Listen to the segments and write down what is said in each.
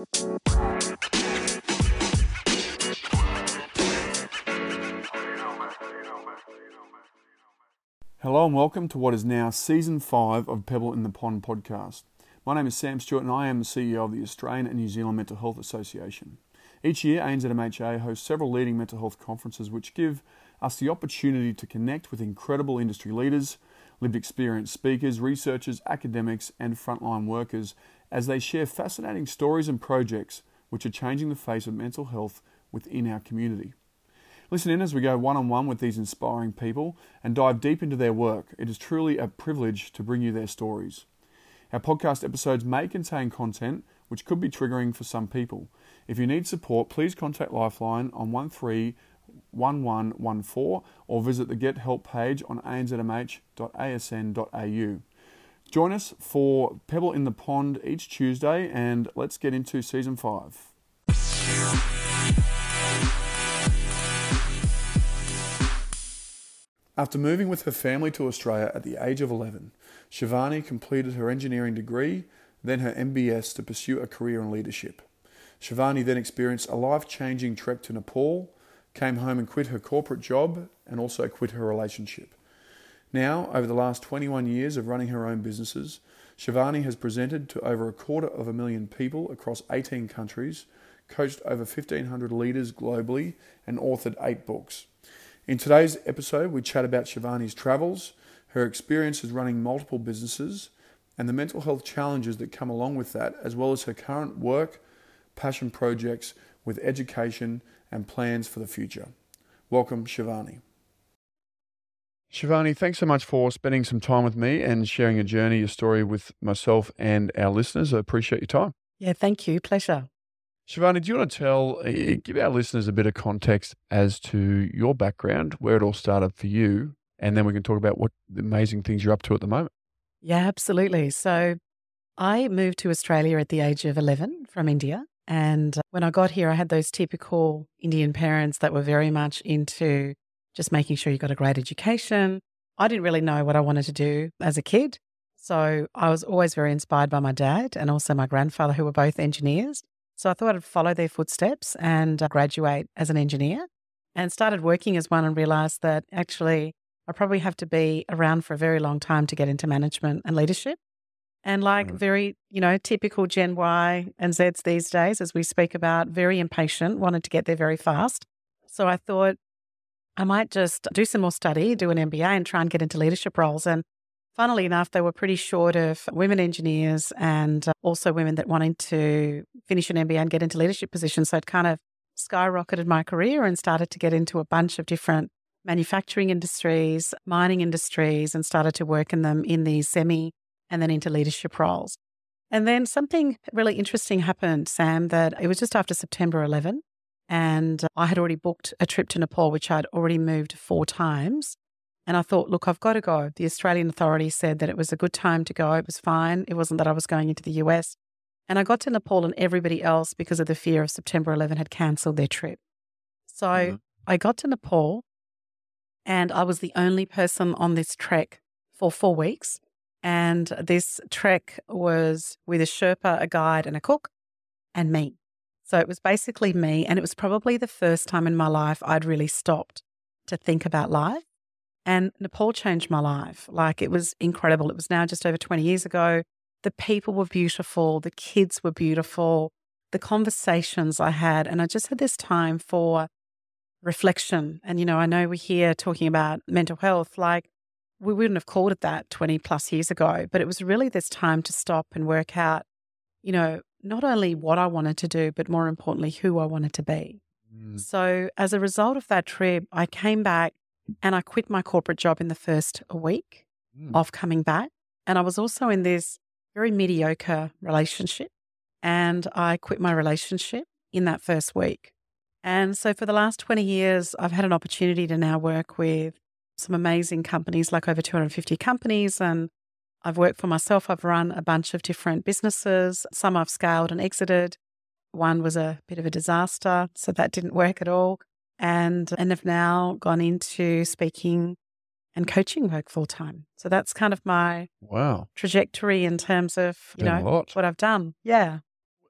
Hello and welcome to what is now season five of Pebble in the Pond podcast. My name is Sam Stewart and I am the CEO of the Australian and New Zealand Mental Health Association. Each year, ANZMHA hosts several leading mental health conferences which give us the opportunity to connect with incredible industry leaders, lived experience speakers, researchers, academics, and frontline workers as they share fascinating stories and projects which are changing the face of mental health within our community. Listen in as we go one on one with these inspiring people and dive deep into their work. It is truly a privilege to bring you their stories. Our podcast episodes may contain content which could be triggering for some people. If you need support, please contact Lifeline on 131114 or visit the Get Help page on anzmh.asn.au. Join us for Pebble in the Pond each Tuesday and let's get into season 5. After moving with her family to Australia at the age of 11, Shivani completed her engineering degree, then her MBS to pursue a career in leadership. Shivani then experienced a life changing trek to Nepal, came home and quit her corporate job, and also quit her relationship. Now, over the last 21 years of running her own businesses, Shivani has presented to over a quarter of a million people across 18 countries, coached over 1,500 leaders globally, and authored eight books. In today's episode, we chat about Shivani's travels, her experiences running multiple businesses, and the mental health challenges that come along with that, as well as her current work, passion projects with education, and plans for the future. Welcome, Shivani. Shivani, thanks so much for spending some time with me and sharing your journey, your story with myself and our listeners. I appreciate your time. Yeah, thank you. Pleasure. Shivani, do you want to tell, uh, give our listeners a bit of context as to your background, where it all started for you, and then we can talk about what amazing things you're up to at the moment? Yeah, absolutely. So I moved to Australia at the age of 11 from India. And when I got here, I had those typical Indian parents that were very much into just making sure you got a great education. I didn't really know what I wanted to do as a kid. So I was always very inspired by my dad and also my grandfather, who were both engineers. So I thought I'd follow their footsteps and uh, graduate as an engineer and started working as one and realized that actually I probably have to be around for a very long time to get into management and leadership. And like mm. very, you know, typical Gen Y and Zs these days, as we speak about, very impatient, wanted to get there very fast. So I thought I might just do some more study, do an MBA and try and get into leadership roles. And funnily enough, they were pretty short of women engineers and uh, also women that wanted to finish an MBA and get into leadership positions. So it kind of skyrocketed my career and started to get into a bunch of different manufacturing industries, mining industries, and started to work in them in the semi and then into leadership roles. And then something really interesting happened, Sam, that it was just after September 11. And I had already booked a trip to Nepal, which I'd already moved four times. And I thought, look, I've got to go. The Australian authorities said that it was a good time to go. It was fine. It wasn't that I was going into the US. And I got to Nepal, and everybody else, because of the fear of September 11, had cancelled their trip. So mm-hmm. I got to Nepal, and I was the only person on this trek for four weeks. And this trek was with a Sherpa, a guide, and a cook, and me. So it was basically me. And it was probably the first time in my life I'd really stopped to think about life. And Nepal changed my life. Like it was incredible. It was now just over 20 years ago. The people were beautiful, the kids were beautiful, the conversations I had. And I just had this time for reflection. And, you know, I know we're here talking about mental health. Like we wouldn't have called it that 20 plus years ago, but it was really this time to stop and work out, you know, not only what I wanted to do, but more importantly, who I wanted to be. Mm. So as a result of that trip, I came back and I quit my corporate job in the first week mm. of coming back. And I was also in this very mediocre relationship. And I quit my relationship in that first week. And so for the last 20 years, I've had an opportunity to now work with some amazing companies, like over 250 companies. And I've worked for myself. I've run a bunch of different businesses. Some I've scaled and exited. One was a bit of a disaster, so that didn't work at all and and have now gone into speaking and coaching work full time. So that's kind of my wow trajectory in terms of you know what I've done. Yeah.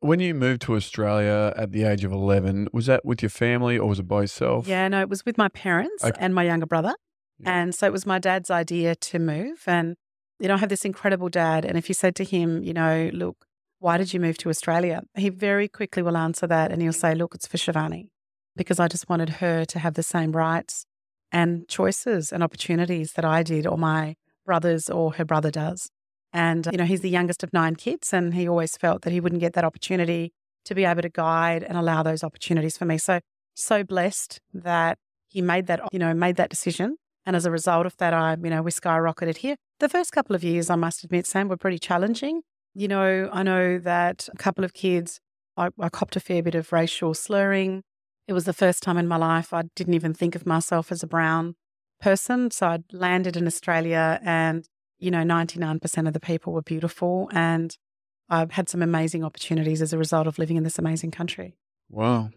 when you moved to Australia at the age of 11, was that with your family or was it by yourself? Yeah, no, it was with my parents Okay. and my younger brother. Yeah. And so it was my dad's idea to move. And, you know, I have this incredible dad. And if you said to him, you know, look, why did you move to Australia? He very quickly will answer that and he'll say, look, it's for Shivani because I just wanted her to have the same rights and choices and opportunities that I did or my brothers or her brother does. And, you know, he's the youngest of nine kids and he always felt that he wouldn't get that opportunity to be able to guide and allow those opportunities for me. So, so blessed that he made that, you know, made that decision. And as a result of that, I, you know, we skyrocketed here. The first couple of years, I must admit, Sam, were pretty challenging. You know, I know that a couple of kids, I, I copped a fair bit of racial slurring. It was the first time in my life I didn't even think of myself as a brown person. So I'd landed in Australia and, you know, 99% of the people were beautiful. And I've had some amazing opportunities as a result of living in this amazing country. Wow.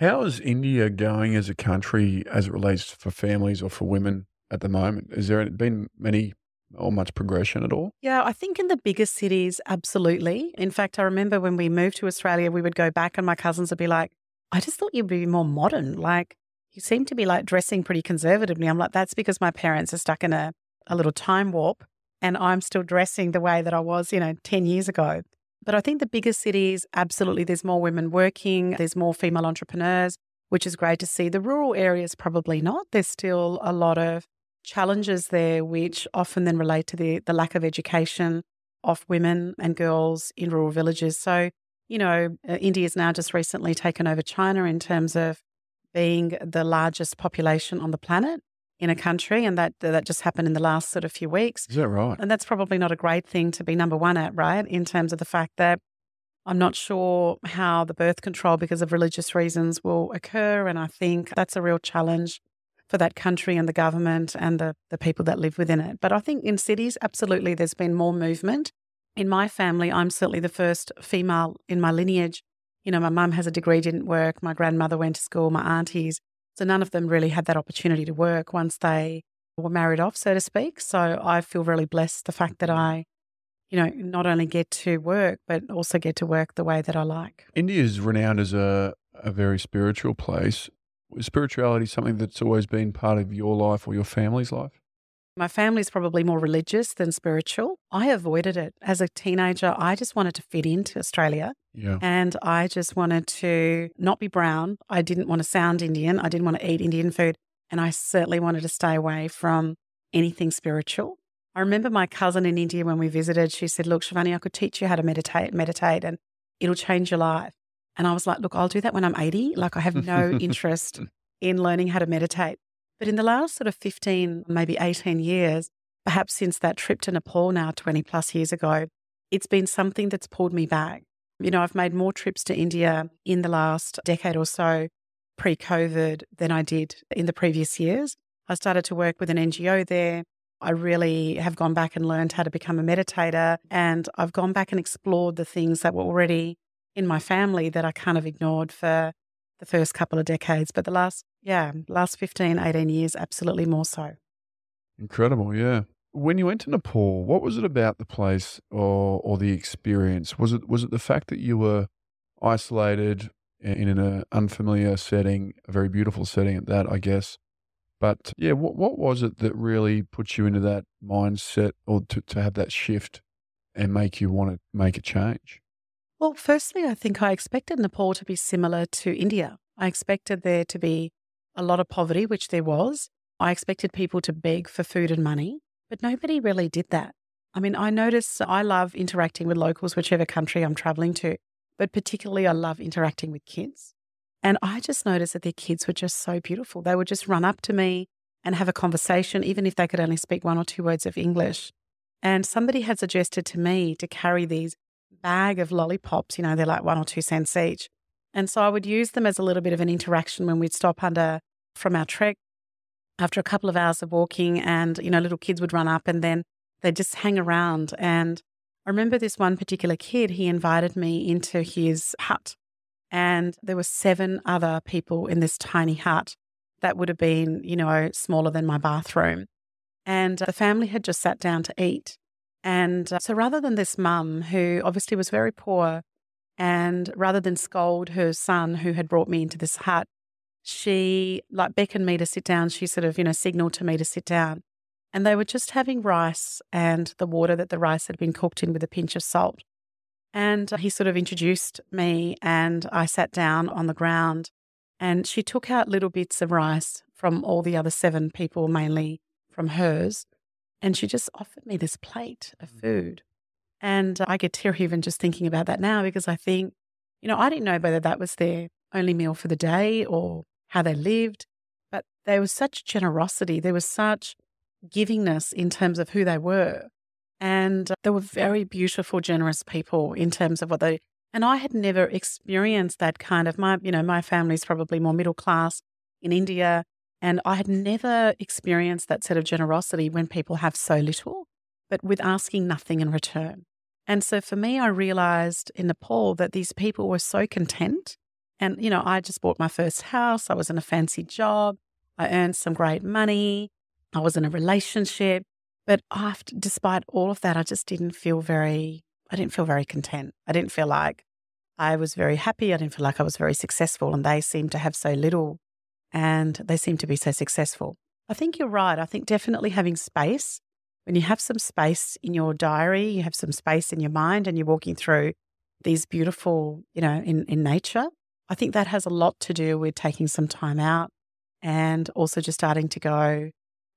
How is India going as a country as it relates for families or for women at the moment? Has there been many or much progression at all? Yeah, I think in the bigger cities, absolutely. In fact, I remember when we moved to Australia, we would go back and my cousins would be like, I just thought you'd be more modern. Like, you seem to be like dressing pretty conservatively. I'm like, that's because my parents are stuck in a, a little time warp and I'm still dressing the way that I was, you know, 10 years ago. But I think the bigger cities, absolutely, there's more women working, there's more female entrepreneurs, which is great to see. The rural areas, probably not. There's still a lot of challenges there, which often then relate to the, the lack of education of women and girls in rural villages. So, you know, uh, India's now just recently taken over China in terms of being the largest population on the planet in a country, and that that just happened in the last sort of few weeks. Is that right? And that's probably not a great thing to be number one at, right? In terms of the fact that I'm not sure how the birth control, because of religious reasons, will occur. And I think that's a real challenge for that country and the government and the, the people that live within it. But I think in cities, absolutely, there's been more movement. In my family, I'm certainly the first female in my lineage. You know, my mum has a degree, didn't work. My grandmother went to school, my aunties. So none of them really had that opportunity to work once they were married off, so to speak. So I feel really blessed the fact that I, you know, not only get to work, but also get to work the way that I like. India is renowned as a, a very spiritual place. Is spirituality something that's always been part of your life or your family's life? My family's probably more religious than spiritual. I avoided it. As a teenager, I just wanted to fit into Australia Yeah. and I just wanted to not be brown. I didn't want to sound Indian. I didn't want to eat Indian food. And I certainly wanted to stay away from anything spiritual. I remember my cousin in India when we visited, she said, Look, Shivani, I could teach you how to meditate, meditate, and it'll change your life. And I was like, Look, I'll do that when I'm 80. Like, I have no interest in learning how to meditate. But in the last sort of 15, maybe 18 years, perhaps since that trip to Nepal now 20 plus years ago, it's been something that's pulled me back. You know, I've made more trips to India in the last decade or so pre COVID than I did in the previous years. I started to work with an NGO there. I really have gone back and learned how to become a meditator. And I've gone back and explored the things that were already in my family that I kind of ignored for the first couple of decades. But the last, yeah, last 15, 18 years, absolutely more so. Incredible, yeah. When you went to Nepal, what was it about the place or or the experience? Was it was it the fact that you were isolated in an uh, unfamiliar setting, a very beautiful setting at that, I guess. But yeah, what what was it that really put you into that mindset or to, to have that shift and make you want to make a change? Well, firstly, I think I expected Nepal to be similar to India. I expected there to be a lot of poverty, which there was. I expected people to beg for food and money, but nobody really did that. I mean, I notice I love interacting with locals, whichever country I'm traveling to, but particularly I love interacting with kids. And I just noticed that their kids were just so beautiful. They would just run up to me and have a conversation, even if they could only speak one or two words of English. And somebody had suggested to me to carry these bag of lollipops, you know, they're like one or two cents each. And so I would use them as a little bit of an interaction when we'd stop under from our trek after a couple of hours of walking and, you know, little kids would run up and then they'd just hang around. And I remember this one particular kid, he invited me into his hut and there were seven other people in this tiny hut that would have been, you know, smaller than my bathroom. And the family had just sat down to eat. And uh, so rather than this mum, who obviously was very poor, And rather than scold her son who had brought me into this hut, she like beckoned me to sit down. She sort of, you know, signaled to me to sit down. And they were just having rice and the water that the rice had been cooked in with a pinch of salt. And he sort of introduced me, and I sat down on the ground. And she took out little bits of rice from all the other seven people, mainly from hers. And she just offered me this plate of mm. food. And I get teary even just thinking about that now because I think, you know, I didn't know whether that was their only meal for the day or how they lived, but there was such generosity. There was such givingness in terms of who they were. And they were very beautiful, generous people in terms of what they. And I had never experienced that kind of my, you know, my family's probably more middle class in India, and I had never experienced that sort of generosity when people have so little, but with asking nothing in return. And so for me, I realized in Nepal that these people were so content. And, you know, I just bought my first house. I was in a fancy job. I earned some great money. I was in a relationship. But after, despite all of that, I just didn't feel very, I didn't feel very content. I didn't feel like I was very happy. I didn't feel like I was very successful. And they seemed to have so little and they seem to be so successful. I think you're right. I think definitely having space, when you have some space in your diary, you have some space in your mind, and you're walking through these beautiful, you know, in, in nature, I think that has a lot to do with taking some time out and also just starting to go,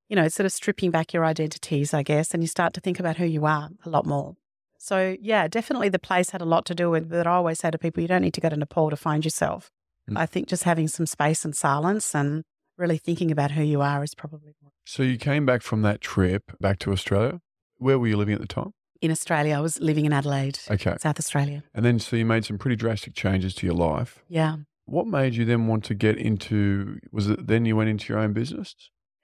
you know, sort of stripping back your identities, I guess, and you start to think about who you are a lot more. So, yeah, definitely the place had a lot to do with that. I always say to people, you don't need to go to Nepal to find yourself. I think just having some space and silence and really thinking about who you are is probably more. So, you came back from that trip back to Australia. Where were you living at the time? In Australia. I was living in Adelaide, okay. South Australia. And then, so you made some pretty drastic changes to your life. Yeah. What made you then want to get into, was it then you went into your own business?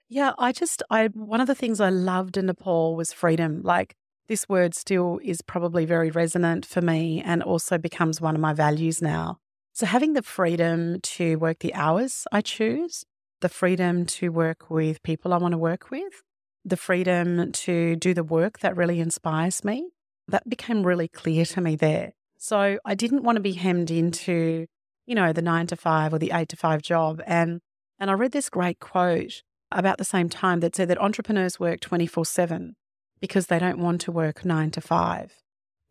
Yeah, I just, I, one of the things I loved in Nepal was freedom. Like this word still is probably very resonant for me and also becomes one of my values now. So having the freedom to work the hours I choose, the freedom to work with people I want to work with, the freedom to do the work that really inspires me, that became really clear to me there. So I didn't want to be hemmed into, you know, the nine to five or the eight to five job. And and I read this great quote about the same time that said that entrepreneurs work 24 7 because they don't want to work nine to five.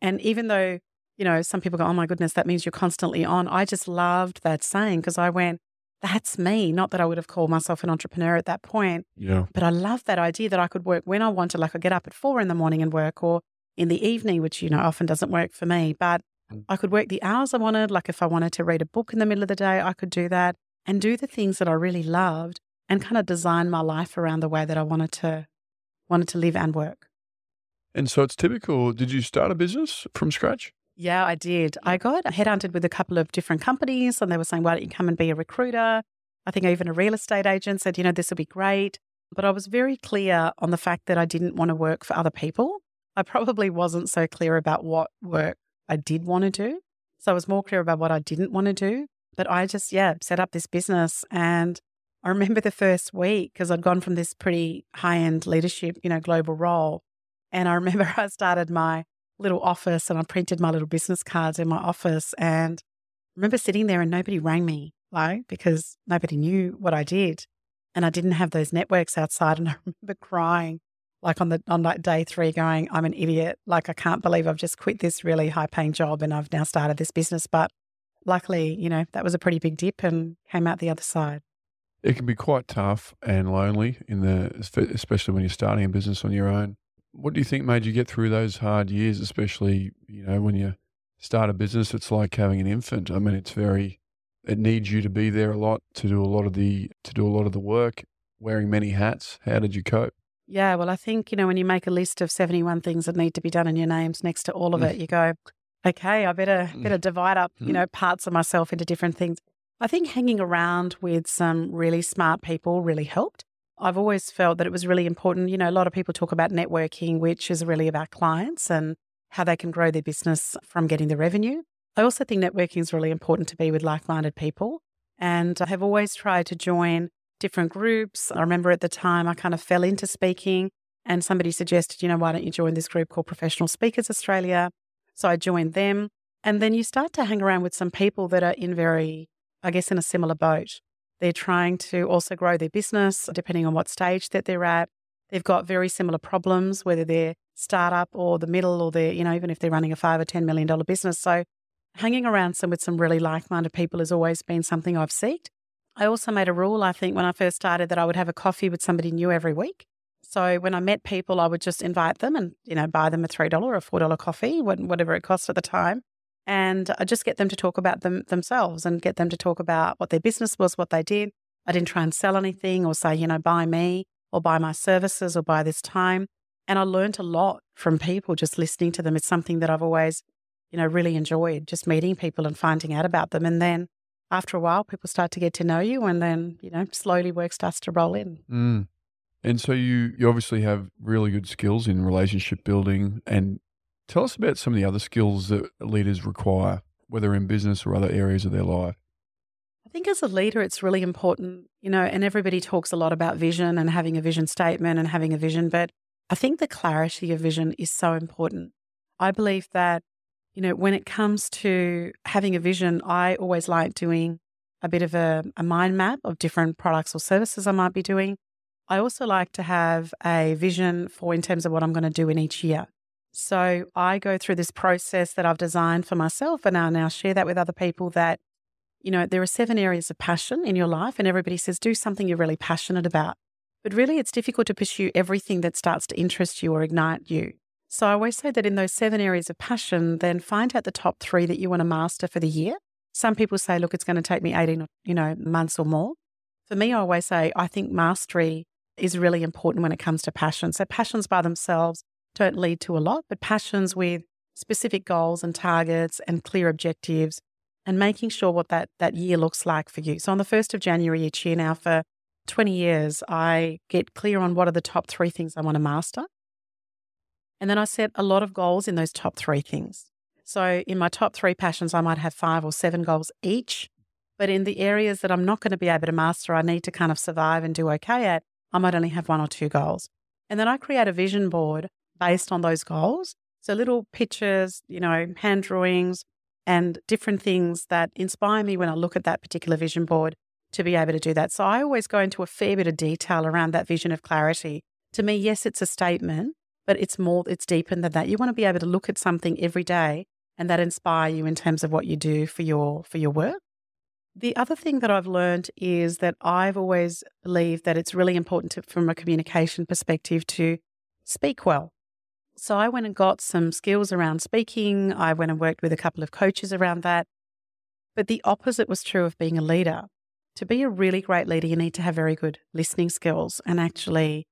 And even though, you know, some people go, oh my goodness, that means you're constantly on, I just loved that saying because I went, that's me. Not that I would have called myself an entrepreneur at that point. Yeah. But I love that idea that I could work when I wanted. Like I get up at four in the morning and work or in the evening, which, you know, often doesn't work for me. But mm. I could work the hours I wanted. Like if I wanted to read a book in the middle of the day, I could do that and do the things that I really loved and kind of design my life around the way that I wanted to wanted to live and work. And so it's typical. Did you start a business from scratch? Yeah, I did. I got headhunted with a couple of different companies and they were saying, why don't you come and be a recruiter? I think even a real estate agent said, you know, this will be great. But I was very clear on the fact that I didn't want to work for other people. I probably wasn't so clear about what work I did want to do. So I was more clear about what I didn't want to do. But I just, yeah, set up this business and I remember the first week because I'd gone from this pretty high end leadership, you know, global role. And I remember I started my little office and I printed my little business cards in my office. And I remember sitting there and nobody rang me, like, because nobody knew what I did. And I didn't have those networks outside. And I remember crying, like on the on like day three, going, I'm an idiot. Like, I can't believe I've just quit this really high paying job and I've now started this business. But luckily, you know, that was a pretty big dip and came out the other side. It can be quite tough and lonely in the, especially when you're starting a business on your own. What do you think made you get through those hard years, especially you know when you start a business? It's like having an infant. I mean, it's very, it needs you to be there a lot to do a lot of the to do a lot of the work, wearing many hats. How did you cope? Yeah, well, I think you know when you make a list of seventy-one things that need to be done in your names next to all of mm. it, you go, okay, I better mm. better divide up you mm. know parts of myself into different things. I think hanging around with some really smart people really helped. I've always felt that it was really important. You know, a lot of people talk about networking, which is really about clients and how they can grow their business from getting the revenue. I also think networking is really important to be with like minded people. And I have always tried to join different groups. I remember at the time I kind of fell into speaking and somebody suggested, you know, why don't you join this group called Professional Speakers Australia? So I joined them. And then you start to hang around with some people that are in very, I guess, in a similar boat. They're trying to also grow their business depending on what stage that they're at. They've got very similar problems, whether they're startup or the middle or they're, you know, even if they're running a five or $10 million business. So hanging around some with some really like-minded people has always been something I've seeked. I also made a rule, I think, when I first started that I would have a coffee with somebody new every week. So when I met people, I would just invite them and, you know, buy them a $3 or $4 coffee, whatever it cost at the time. And I just get them to talk about them themselves and get them to talk about what their business was, what they did. I didn't try and sell anything or say, you know, buy me or buy my services or buy this time. And I learned a lot from people just listening to them. It's something that I've always, you know, really enjoyed just meeting people and finding out about them. And then after a while, people start to get to know you, and then, you know, slowly work starts to roll in. Mm. And so you, you obviously have really good skills in relationship building. And tell us about some of the other skills that leaders require, whether in business or other areas of their life. I think as a leader, it's really important, you know, and everybody talks a lot about vision and having a vision statement and having a vision, but I think the clarity of vision is so important. I believe that, you know, when it comes to having a vision, I always like doing a bit of a, a mind map of different products or services I might be doing I also like to have a vision for in terms of what I'm going to do in each year. So I go through this process that I've designed for myself and I now share that with other people that, you know, there are seven areas of passion in your life and everybody says do something you're really passionate about. But really it's difficult to pursue everything that starts to interest you or ignite you. So I always say that in those seven areas of passion, then find out the top three that you want to master for the year. Some people say, look, it's going to take me 18, you know, months or more. For me, I always say, I think mastery is really important when it comes to passion. So, passions by themselves don't lead to a lot, but passions with specific goals and targets and clear objectives and making sure what that, that year looks like for you. So, on the 1st of January each year now, for 20 years, I get clear on what are the top three things I want to master. And then I set a lot of goals in those top three things. So, in my top three passions, I might have five or seven goals each. But in the areas that I'm not going to be able to master, I need to kind of survive and do okay at, I might only have one or two goals. And then I create a vision board based on those goals. So little pictures, you know, hand drawings and different things that inspire me when I look at that particular vision board to be able to do that. So I always go into a fair bit of detail around that vision of clarity. To me, yes, it's a statement, but it's more, it's deeper than that. You want to be able to look at something every day and that inspire you in terms of what you do for your for your work. The other thing that I've learned is that I've always believed that it's really important to, from a communication perspective to speak well. So I went and got some skills around speaking. I went and worked with a couple of coaches around that. But the opposite was true of being a leader. To be a really great leader, you need to have very good listening skills and actually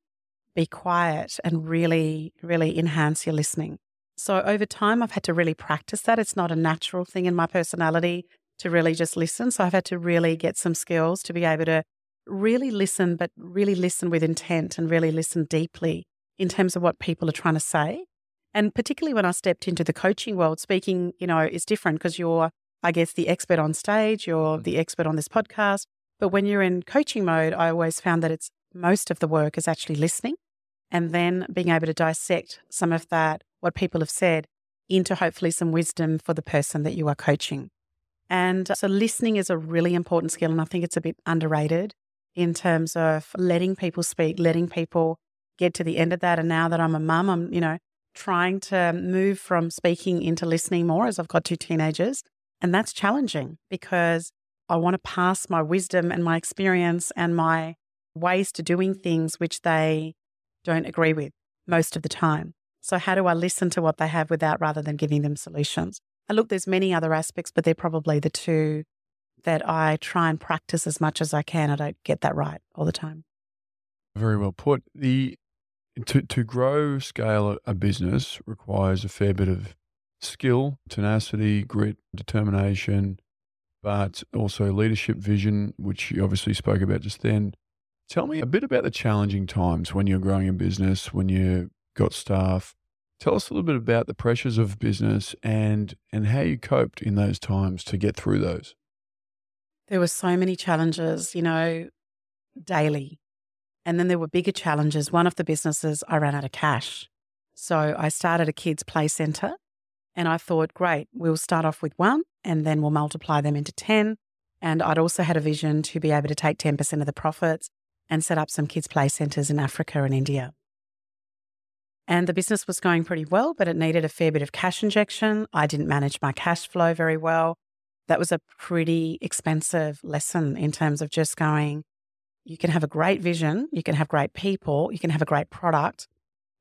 be quiet and really, really enhance your listening. So over time, I've had to really practice that. It's not a natural thing in my personality to really just listen. So I've had to really get some skills to be able to really listen, but really listen with intent and really listen deeply in terms of what people are trying to say. And particularly when I stepped into the coaching world, speaking, you know, is different because you're, I guess, the expert on stage, you're the expert on this podcast. But when you're in coaching mode, I always found that it's most of the work is actually listening and then being able to dissect some of that, what people have said, into hopefully some wisdom for the person that you are coaching. And so listening is a really important skill. And I think it's a bit underrated in terms of letting people speak, letting people get to the end of that. And now that I'm a mum, I'm, you know, trying to move from speaking into listening more as I've got two teenagers. And that's challenging because I want to pass my wisdom and my experience and my ways to doing things which they don't agree with most of the time. So, how do I listen to what they have without rather than giving them solutions? And look, there's many other aspects, but they're probably the two that I try and practice as much as I can. I don't get that right all the time. Very well put. The to to grow scale a business requires a fair bit of skill, tenacity, grit, determination, but also leadership vision, which you obviously spoke about just then. Tell me a bit about the challenging times when you're growing a business, when you've got staff, Tell us a little bit about the pressures of business and and how you coped in those times to get through those. There were so many challenges, you know, daily. And then there were bigger challenges. One of the businesses I ran out of cash. So I started a kids play center And I thought, great, we'll start off with one and then we'll multiply them into 10. And I'd also had a vision to be able to take 10% of the profits and set up some kids' play centres in Africa and India. And the business was going pretty well, but it needed a fair bit of cash injection. I didn't manage my cash flow very well. That was a pretty expensive lesson in terms of just going, you can have a great vision, you can have great people, you can have a great product,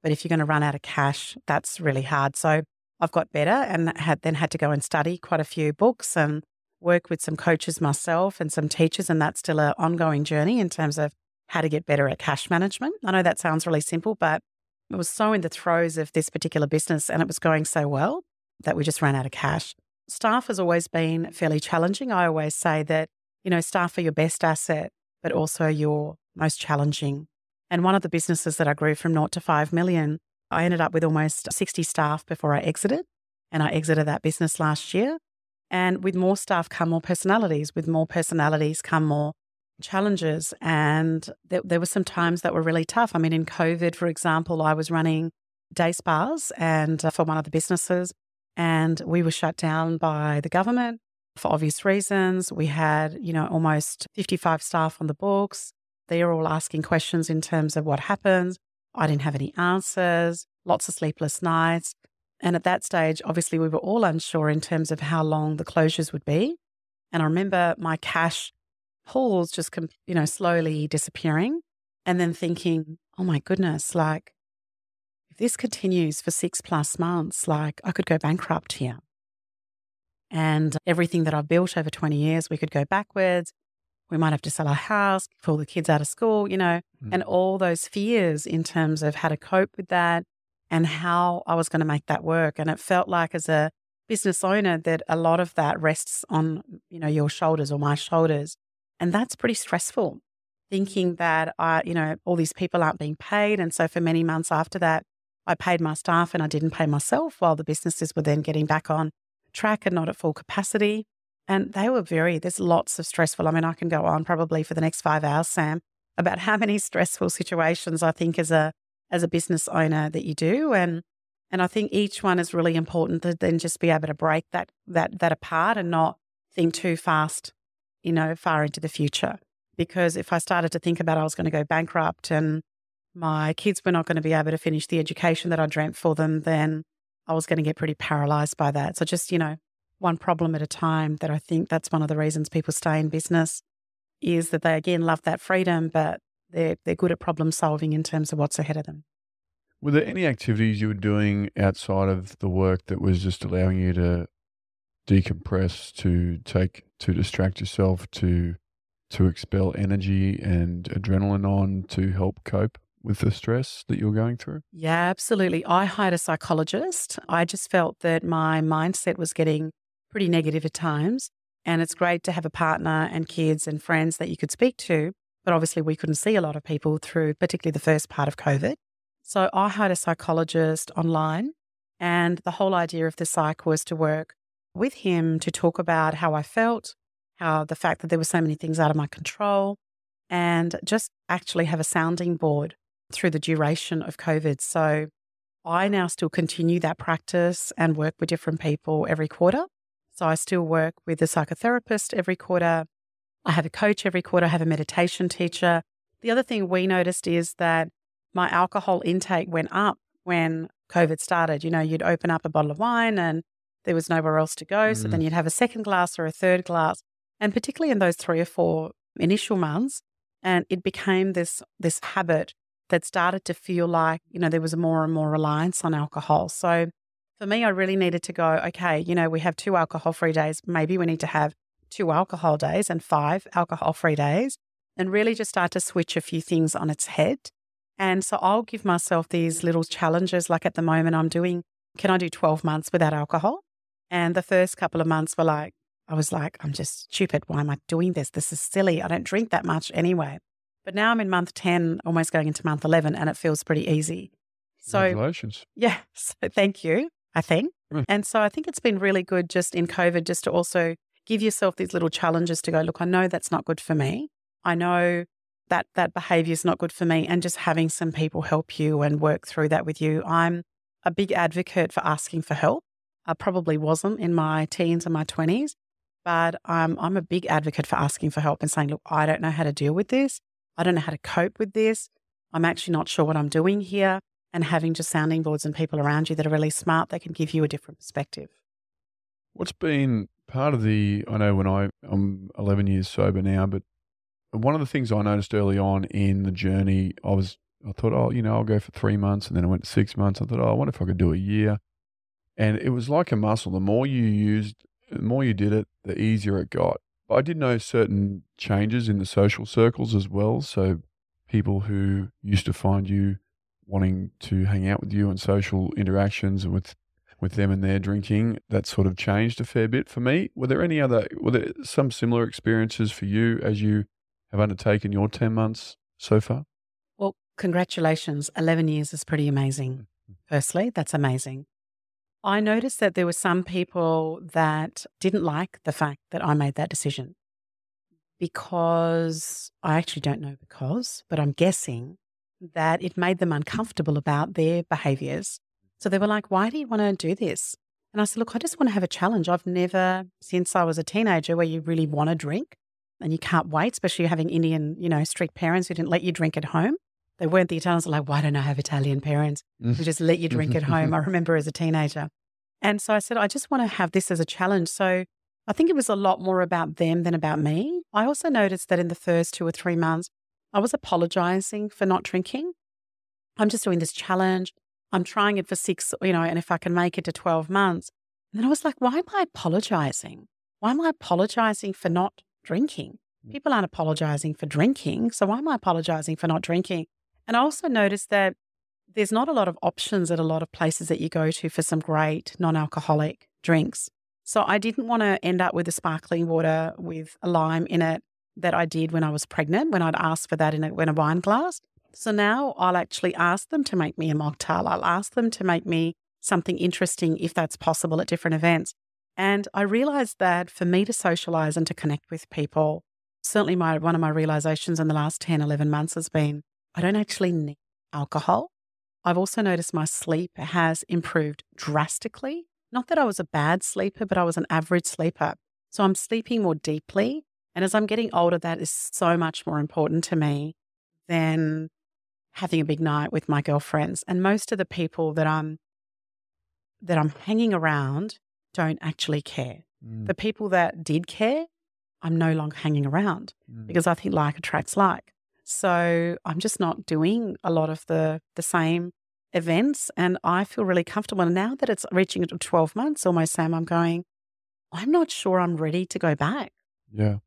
but if you're going to run out of cash, that's really hard. So I've got better and had then had to go and study quite a few books and work with some coaches myself and some teachers. And that's still an ongoing journey in terms of how to get better at cash management. I know that sounds really simple, but it was so in the throes of this particular business and it was going so well that we just ran out of cash. Staff has always been fairly challenging. I always say that, you know, staff are your best asset, but also your most challenging. And one of the businesses that I grew from naught to 5 million I ended up with almost 60 staff before I exited, and I exited that business last year. And with more staff come more personalities. With more personalities come more challenges. And there, there were some times that were really tough. I mean, in COVID, for example, I was running day spas and uh, for one of the businesses, and we were shut down by the government for obvious reasons. We had, you know, almost 55 staff on the books. They are all asking questions in terms of what happens. I didn't have any answers, lots of sleepless nights. And at that stage, obviously, we were all unsure in terms of how long the closures would be. And I remember my cash pools just, you know, slowly disappearing and then thinking, oh my goodness, like if this continues for six plus months, like I could go bankrupt here. And everything that I've built over 20 years, we could go backwards we might have to sell our house, pull the kids out of school, you know, mm. and all those fears in terms of how to cope with that and how I was going to make that work. And it felt like as a business owner that a lot of that rests on, you know, your shoulders or my shoulders. And that's pretty stressful thinking that I, you know, all these people aren't being paid. And so for many months after that, I paid my staff and I didn't pay myself while the businesses were then getting back on track and not at full capacity. And they were very, there's lots of stressful. I mean, I can go on probably for the next five hours, Sam, about how many stressful situations I think as a as a business owner that you do. And and I think each one is really important to then just be able to break that that that apart and not think too fast, you know, far into the future. Because if I started to think about I was going to go bankrupt and my kids were not going to be able to finish the education that I dreamt for them, then I was going to get pretty paralyzed by that. So just, you know, one problem at a time that I think that's one of the reasons people stay in business is that they again love that freedom, but they're they're good at problem solving in terms of what's ahead of them. Were there any activities you were doing outside of the work that was just allowing you to decompress, to take to distract yourself, to to expel energy and adrenaline on to help cope with the stress that you're going through? Yeah, absolutely. I hired a psychologist. I just felt that my mindset was getting pretty negative at times. And it's great to have a partner and kids and friends that you could speak to. But obviously, we couldn't see a lot of people through, particularly the first part of COVID. So I hired a psychologist online. And the whole idea of the psych was to work with him to talk about how I felt, how the fact that there were so many things out of my control, and just actually have a sounding board through the duration of COVID. So I now still continue that practice and work with different people every quarter. So I still work with a psychotherapist every quarter. I have a coach every quarter, I have a meditation teacher. The other thing we noticed is that my alcohol intake went up when COVID started. You know, you'd open up a bottle of wine and there was nowhere else to go. Mm. So then mm. you'd have a second glass or a third glass. And particularly in those three or four initial months, and it became this this habit that started to feel like, you know, there was more and more reliance on alcohol. So for me, I really needed to go, okay, you know, we have two alcohol free days. Maybe we need to have two alcohol days and five alcohol free days and really just start to switch a few things on its head. And so I'll give myself these little challenges. Like at the moment, I'm doing, can I do 12 months without alcohol? And the first couple of months were like, I was like, I'm just stupid. Why am I doing this? This is silly. I don't drink that much anyway. But now I'm in month 10, almost going into month 11, and it feels pretty easy. So, Congratulations. Yeah. So thank you. I think. Mm. And so I think it's been really good just in COVID just to also give yourself these little challenges to go, look, I know that's not good for me. I know that that behavior is not good for me. And just having some people help you and work through that with you. I'm a big advocate for asking for help. I probably wasn't in my teens and my 20s, but um, I'm a big advocate for asking for help and saying, look, I don't know how to deal with this. I don't know how to cope with this. I'm actually not sure what I'm doing here. And having just sounding boards and people around you that are really smart that can give you a different perspective. What's been part of the, I know when I, I'm 11 years sober now, but one of the things I noticed early on in the journey, I was, I thought, oh, you know, I'll go for three months. And then I went six months. I thought, oh, I wonder if I could do a year. And it was like a muscle. The more you used, the more you did it, the easier it got. But I did know certain changes in the social circles as well. So people who used to find you wanting to hang out with you and social interactions with with them and their drinking, that sort of changed a fair bit for me. Were there any other, were there some similar experiences for you as you have undertaken your 10 months so far? Well, congratulations. 11 years is pretty amazing. Mm-hmm. Firstly, that's amazing. I noticed that there were some people that didn't like the fact that I made that decision because I actually don't know because, but I'm guessing that it made them uncomfortable about their behaviors. So they were like, Why do you want to do this? And I said, Look, I just want to have a challenge. I've never, since I was a teenager, where you really want to drink and you can't wait, especially having Indian, you know, strict parents who didn't let you drink at home. They weren't the Italians like, why don't I have Italian parents who just let you drink at home? I remember as a teenager. And so I said, I just want to have this as a challenge. So I think it was a lot more about them than about me. I also noticed that in the first two or three months, I was apologizing for not drinking. I'm just doing this challenge. I'm trying it for six, you know, and if I can make it to 12 months. And then I was like, why am I apologizing? Why am I apologizing for not drinking? Mm. People aren't apologizing for drinking. So why am I apologizing for not drinking? And I also noticed that there's not a lot of options at a lot of places that you go to for some great non alcoholic drinks. So I didn't want to end up with a sparkling water with a lime in it that I did when I was pregnant, when I'd ask for that in a, in a wine glass. So now I'll actually ask them to make me a mocktail. I'll ask them to make me something interesting if that's possible at different events. And I realized that for me to socialize and to connect with people, certainly my one of my realizations in the last 10, 11 months has been I don't actually need alcohol. I've also noticed my sleep has improved drastically. Not that I was a bad sleeper, but I was an average sleeper. So I'm sleeping more deeply. And as I'm getting older, that is so much more important to me than having a big night with my girlfriends. And most of the people that I'm that I'm hanging around don't actually care. Mm. The people that did care, I'm no longer hanging around mm. because I think like attracts like. So I'm just not doing a lot of the the same events and I feel really comfortable. And now that it's reaching 12 months almost, Sam, I'm going, I'm not sure I'm ready to go back. Yeah.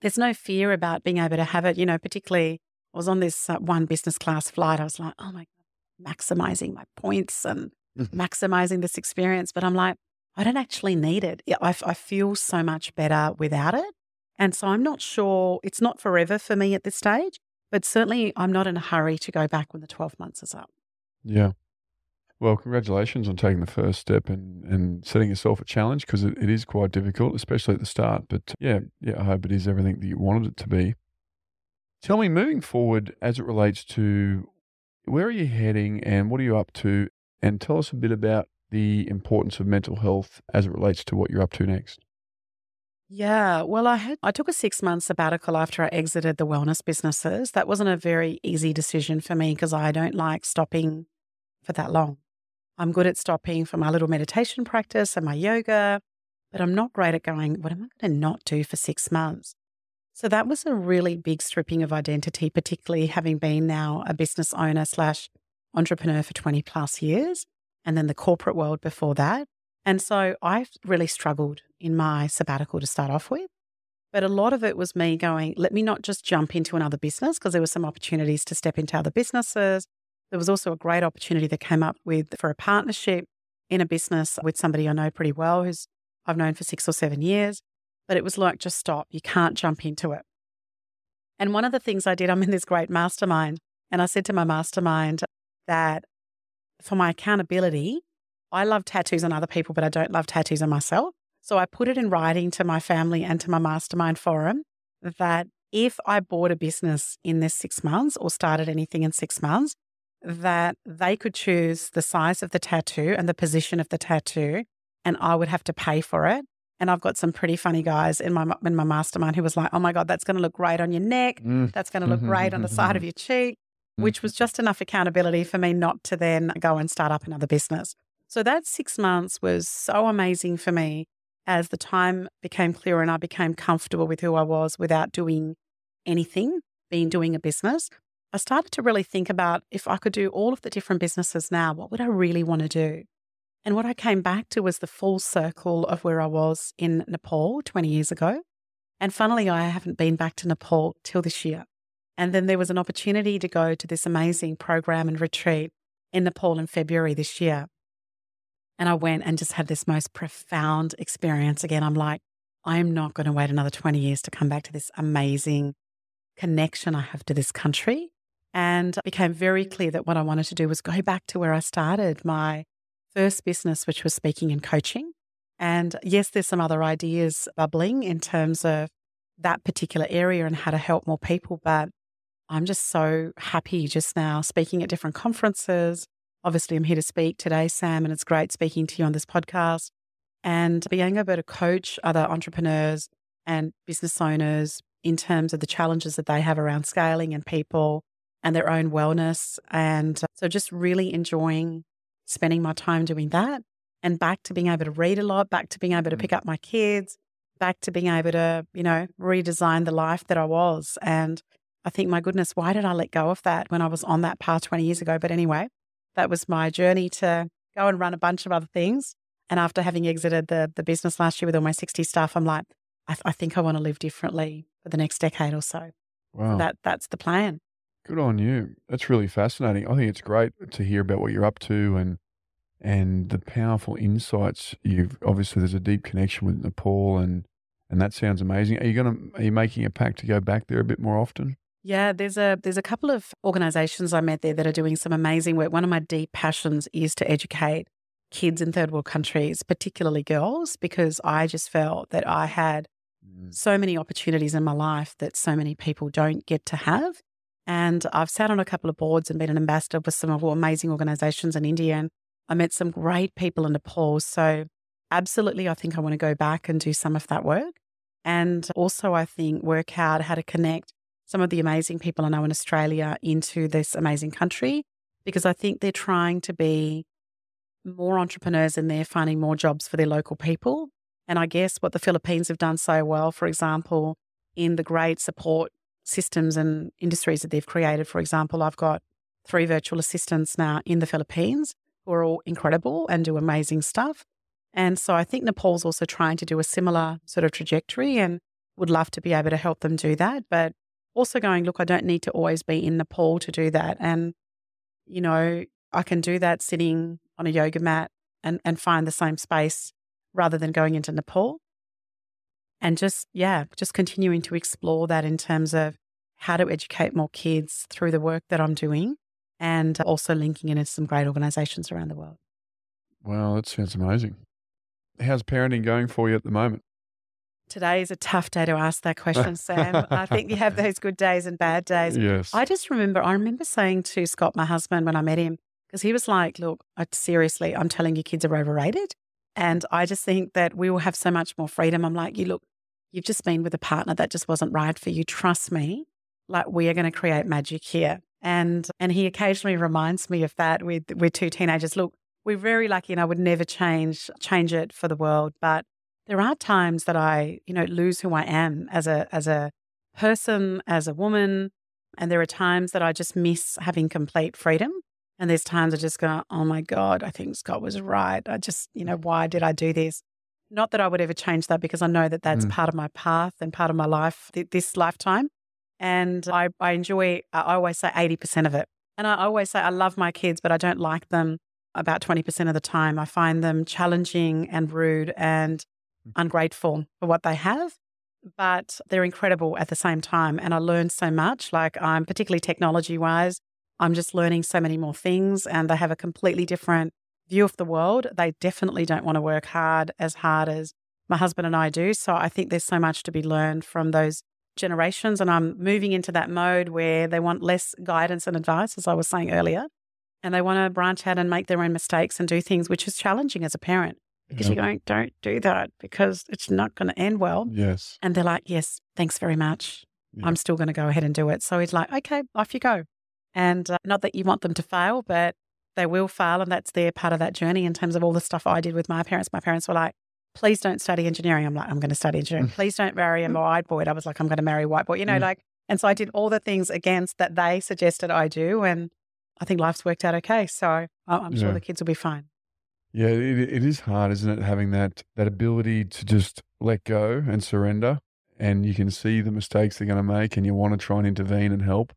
There's no fear about being able to have it, you know, particularly I was on this uh, one business class flight. I was like, oh my God, maximizing my points and maximizing this experience. But I'm like, I don't actually need it. I, I feel so much better without it. And so I'm not sure, it's not forever for me at this stage. But certainly, I'm not in a hurry to go back when the 12 months is up. Yeah. Well, congratulations on taking the first step and, and setting yourself a challenge because it, it is quite difficult, especially at the start. But yeah, yeah, I hope it is everything that you wanted it to be. Tell me, moving forward as it relates to where are you heading and what are you up to? And tell us a bit about the importance of mental health as it relates to what you're up to next. Yeah, well, I had I took a six month sabbatical after I exited the wellness businesses. That wasn't a very easy decision for me because I don't like stopping for that long. I'm good at stopping for my little meditation practice and my yoga, but I'm not great at going, what am I going to not do for six months? So that was a really big stripping of identity, particularly having been now a business owner slash entrepreneur for 20 plus years and then the corporate world before that. And so I really struggled in my sabbatical to start off with. But a lot of it was me going, let me not just jump into another business because there were some opportunities to step into other businesses. There was also a great opportunity that came up with for a partnership in a business with somebody I know pretty well who's I've known for six or seven years. But it was like, just stop. You can't jump into it. And one of the things I did, I'm in this great mastermind, and I said to my mastermind that for my accountability, I love tattoos on other people, but I don't love tattoos on myself. So I put it in writing to my family and to my mastermind forum that if I bought a business in this six months or started anything in six months, that they could choose the size of the tattoo and the position of the tattoo and I would have to pay for it. And I've got some pretty funny guys in my in my mastermind who was like, "Oh my god, that's going to look great on your neck. Mm. That's going to look great on the side of your cheek," which was just enough accountability for me not to then go and start up another business. So that six months was so amazing for me as the time became clearer and I became comfortable with who I was without doing anything, being doing a business. I started to really think about if I could do all of the different businesses now, what would I really want to do? And what I came back to was the full circle of where I was in Nepal 20 years ago. And funnily, I haven't been back to Nepal till this year. And then there was an opportunity to go to this amazing program and retreat in Nepal in February this year. And I went and just had this most profound experience. Again, I'm like, I am not going to wait another 20 years to come back to this amazing connection I have to this country. And it became very clear that what I wanted to do was go back to where I started my first business, which was speaking and coaching. And yes, there's some other ideas bubbling in terms of that particular area and how to help more people. But I'm just so happy just now speaking at different conferences. Obviously, I'm here to speak today, Sam, and it's great speaking to you on this podcast and being able to coach other entrepreneurs and business owners in terms of the challenges that they have around scaling and people and their own wellness. And so just really enjoying spending my time doing that and back to being able to read a lot, back to being able to mm. pick up my kids, back to being able to, you know, redesign the life that I was. And I think, my goodness, why did I let go of that when I was on that path 20 years ago? But anyway, that was my journey to go and run a bunch of other things. And after having exited the, the business last year with all my 60 staff, I'm like, I, th- I think I want to live differently for the next decade or so. Wow. So that that's the plan. Good on you. That's really fascinating. I think it's great to hear about what you're up to and and the powerful insights you've obviously there's a deep connection with Nepal and and that sounds amazing. Are you gonna are you making a pact to go back there a bit more often? Yeah, there's a there's a couple of organizations I met there that are doing some amazing work. One of my deep passions is to educate kids in third world countries, particularly girls, because I just felt that I had Mm. so many opportunities in my life that so many people don't get to have. And I've sat on a couple of boards and been an ambassador with some of amazing organizations in India. And I met some great people in Nepal. So, absolutely, I think I want to go back and do some of that work. And also, I think work out how to connect some of the amazing people I know in Australia into this amazing country because I think they're trying to be more entrepreneurs and they're finding more jobs for their local people. And I guess what the Philippines have done so well, for example, in the great support systems and industries that they've created. For example, I've got three virtual assistants now in the Philippines who are all incredible and do amazing stuff. And so I think Nepal's also trying to do a similar sort of trajectory and would love to be able to help them do that. But also going, look, I don't need to always be in Nepal to do that. And, you know, I can do that sitting on a yoga mat and, and find the same space rather than going into Nepal. And just, yeah, just continuing to explore that in terms of how to educate more kids through the work that I'm doing and also linking into some great organizations around the world. Wow, that sounds amazing. How's parenting going for you at the moment? Today is a tough day to ask that question, Sam. I think you have those good days and bad days. Yes. I just remember, I remember saying to Scott, my husband, when I met him, because he was like, Look, I, seriously, I'm telling you, kids are overrated. And I just think that we will have so much more freedom. I'm like, You look, you've just been with a partner that just wasn't right for you. Trust me, like we are going to create magic here. And and he occasionally reminds me of that with with two teenagers. Look, we're very lucky and I would never change change it for the world. But there are times that I, you know, lose who I am as a as a person, as a woman. And there are times that I just miss having complete freedom. And there's times I just go, oh my God, I think Scott was right. I just, you know, why did I do this? Not that I would ever change that because I know that that's Mm. part of my path and part of my life th- this lifetime. And I, I enjoy, I always say 80% of it. And I always say I love my kids, but I don't like them about 20% of the time. I find them challenging and rude and Mm-hmm. ungrateful for what they have, but they're incredible at the same time. And I learn so much. Like I'm particularly technology wise, I'm just learning so many more things and they have a completely different view of the world. They definitely don't want to work hard as hard as my husband and I do. So I think there's so much to be learned from those generations. And I'm moving into that mode where they want less guidance and advice, as I was saying earlier. And they want to branch out and make their own mistakes and do things, which is challenging as a parent. Because you're going, don't do that because it's not going to end well. Yes. And they're like, yes, thanks very much. I'm still going to go ahead and do it. So he's like, okay, off you go. And uh, not that you want them to fail, but they will fail. And that's their part of that journey in terms of all the stuff I did with my parents. My parents were like, please don't study engineering. I'm like, I'm going to study engineering. Please don't marry a white boy. I was like, I'm going to marry a white boy. You know, Mm. like, and so I did all the things against that they suggested I do. And I think life's worked out okay. So I'm sure Yeah. the kids will be fine. Yeah, it, it is hard, isn't it? Having that that ability to just let go and surrender, and you can see the mistakes they're going to make, and you want to try and intervene and help,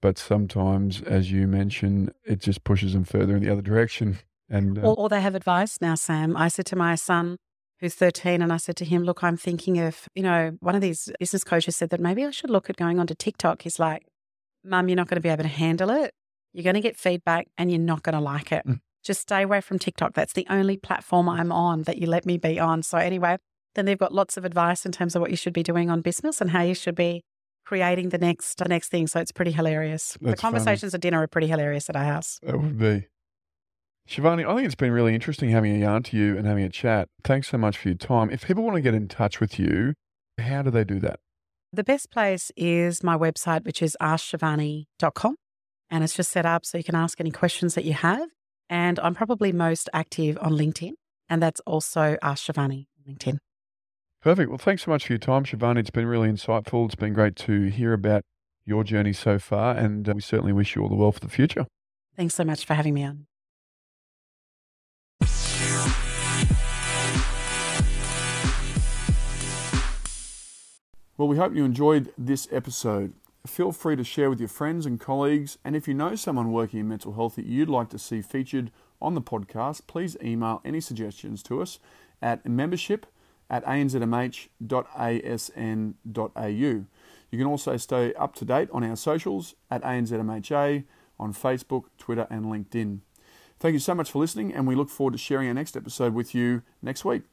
but sometimes, as you mentioned, it just pushes them further in the other direction. And uh, Or, or they have advice now, Sam. I said to my son, who's 13, and I said to him, Look, I'm thinking of, you know, one of these business coaches said that maybe I should look at going onto TikTok. He's like, Mum, you're not going to be able to handle it. You're going to get feedback and you're not going to like it. Just stay away from TikTok. That's the only platform I'm on that you let me be on. So, anyway, then they've got lots of advice in terms of what you should be doing on business and how you should be creating the next the next thing. So it's pretty hilarious. That's the funny. conversations at dinner are pretty hilarious at our house. that would be. Shivani, I think it's been really interesting having a yarn to you and having a chat. Thanks so much for your time. If people want to get in touch with you, how do they do that? The best place is my website, which is askshivani.com. And it's just set up so you can ask any questions that you have. And I'm probably most active on LinkedIn. And that's also Ask Shivani on LinkedIn. Perfect. Well, thanks so much for your time, Shivani. It's been really insightful. It's been great to hear about your journey so far, and uh, we certainly wish you all the well for the future. Thanks so much for having me on. Well, we hope you enjoyed this episode. Feel free to share with your friends and colleagues, and if you know someone working in mental health that you'd like to see featured on the podcast, please email any suggestions to us at membership at anzmh.asn.au. You can also stay up to date on our socials at ANZMHA on Facebook, Twitter, and LinkedIn. Thank you so much for listening, and we look forward to sharing our next episode with you next week.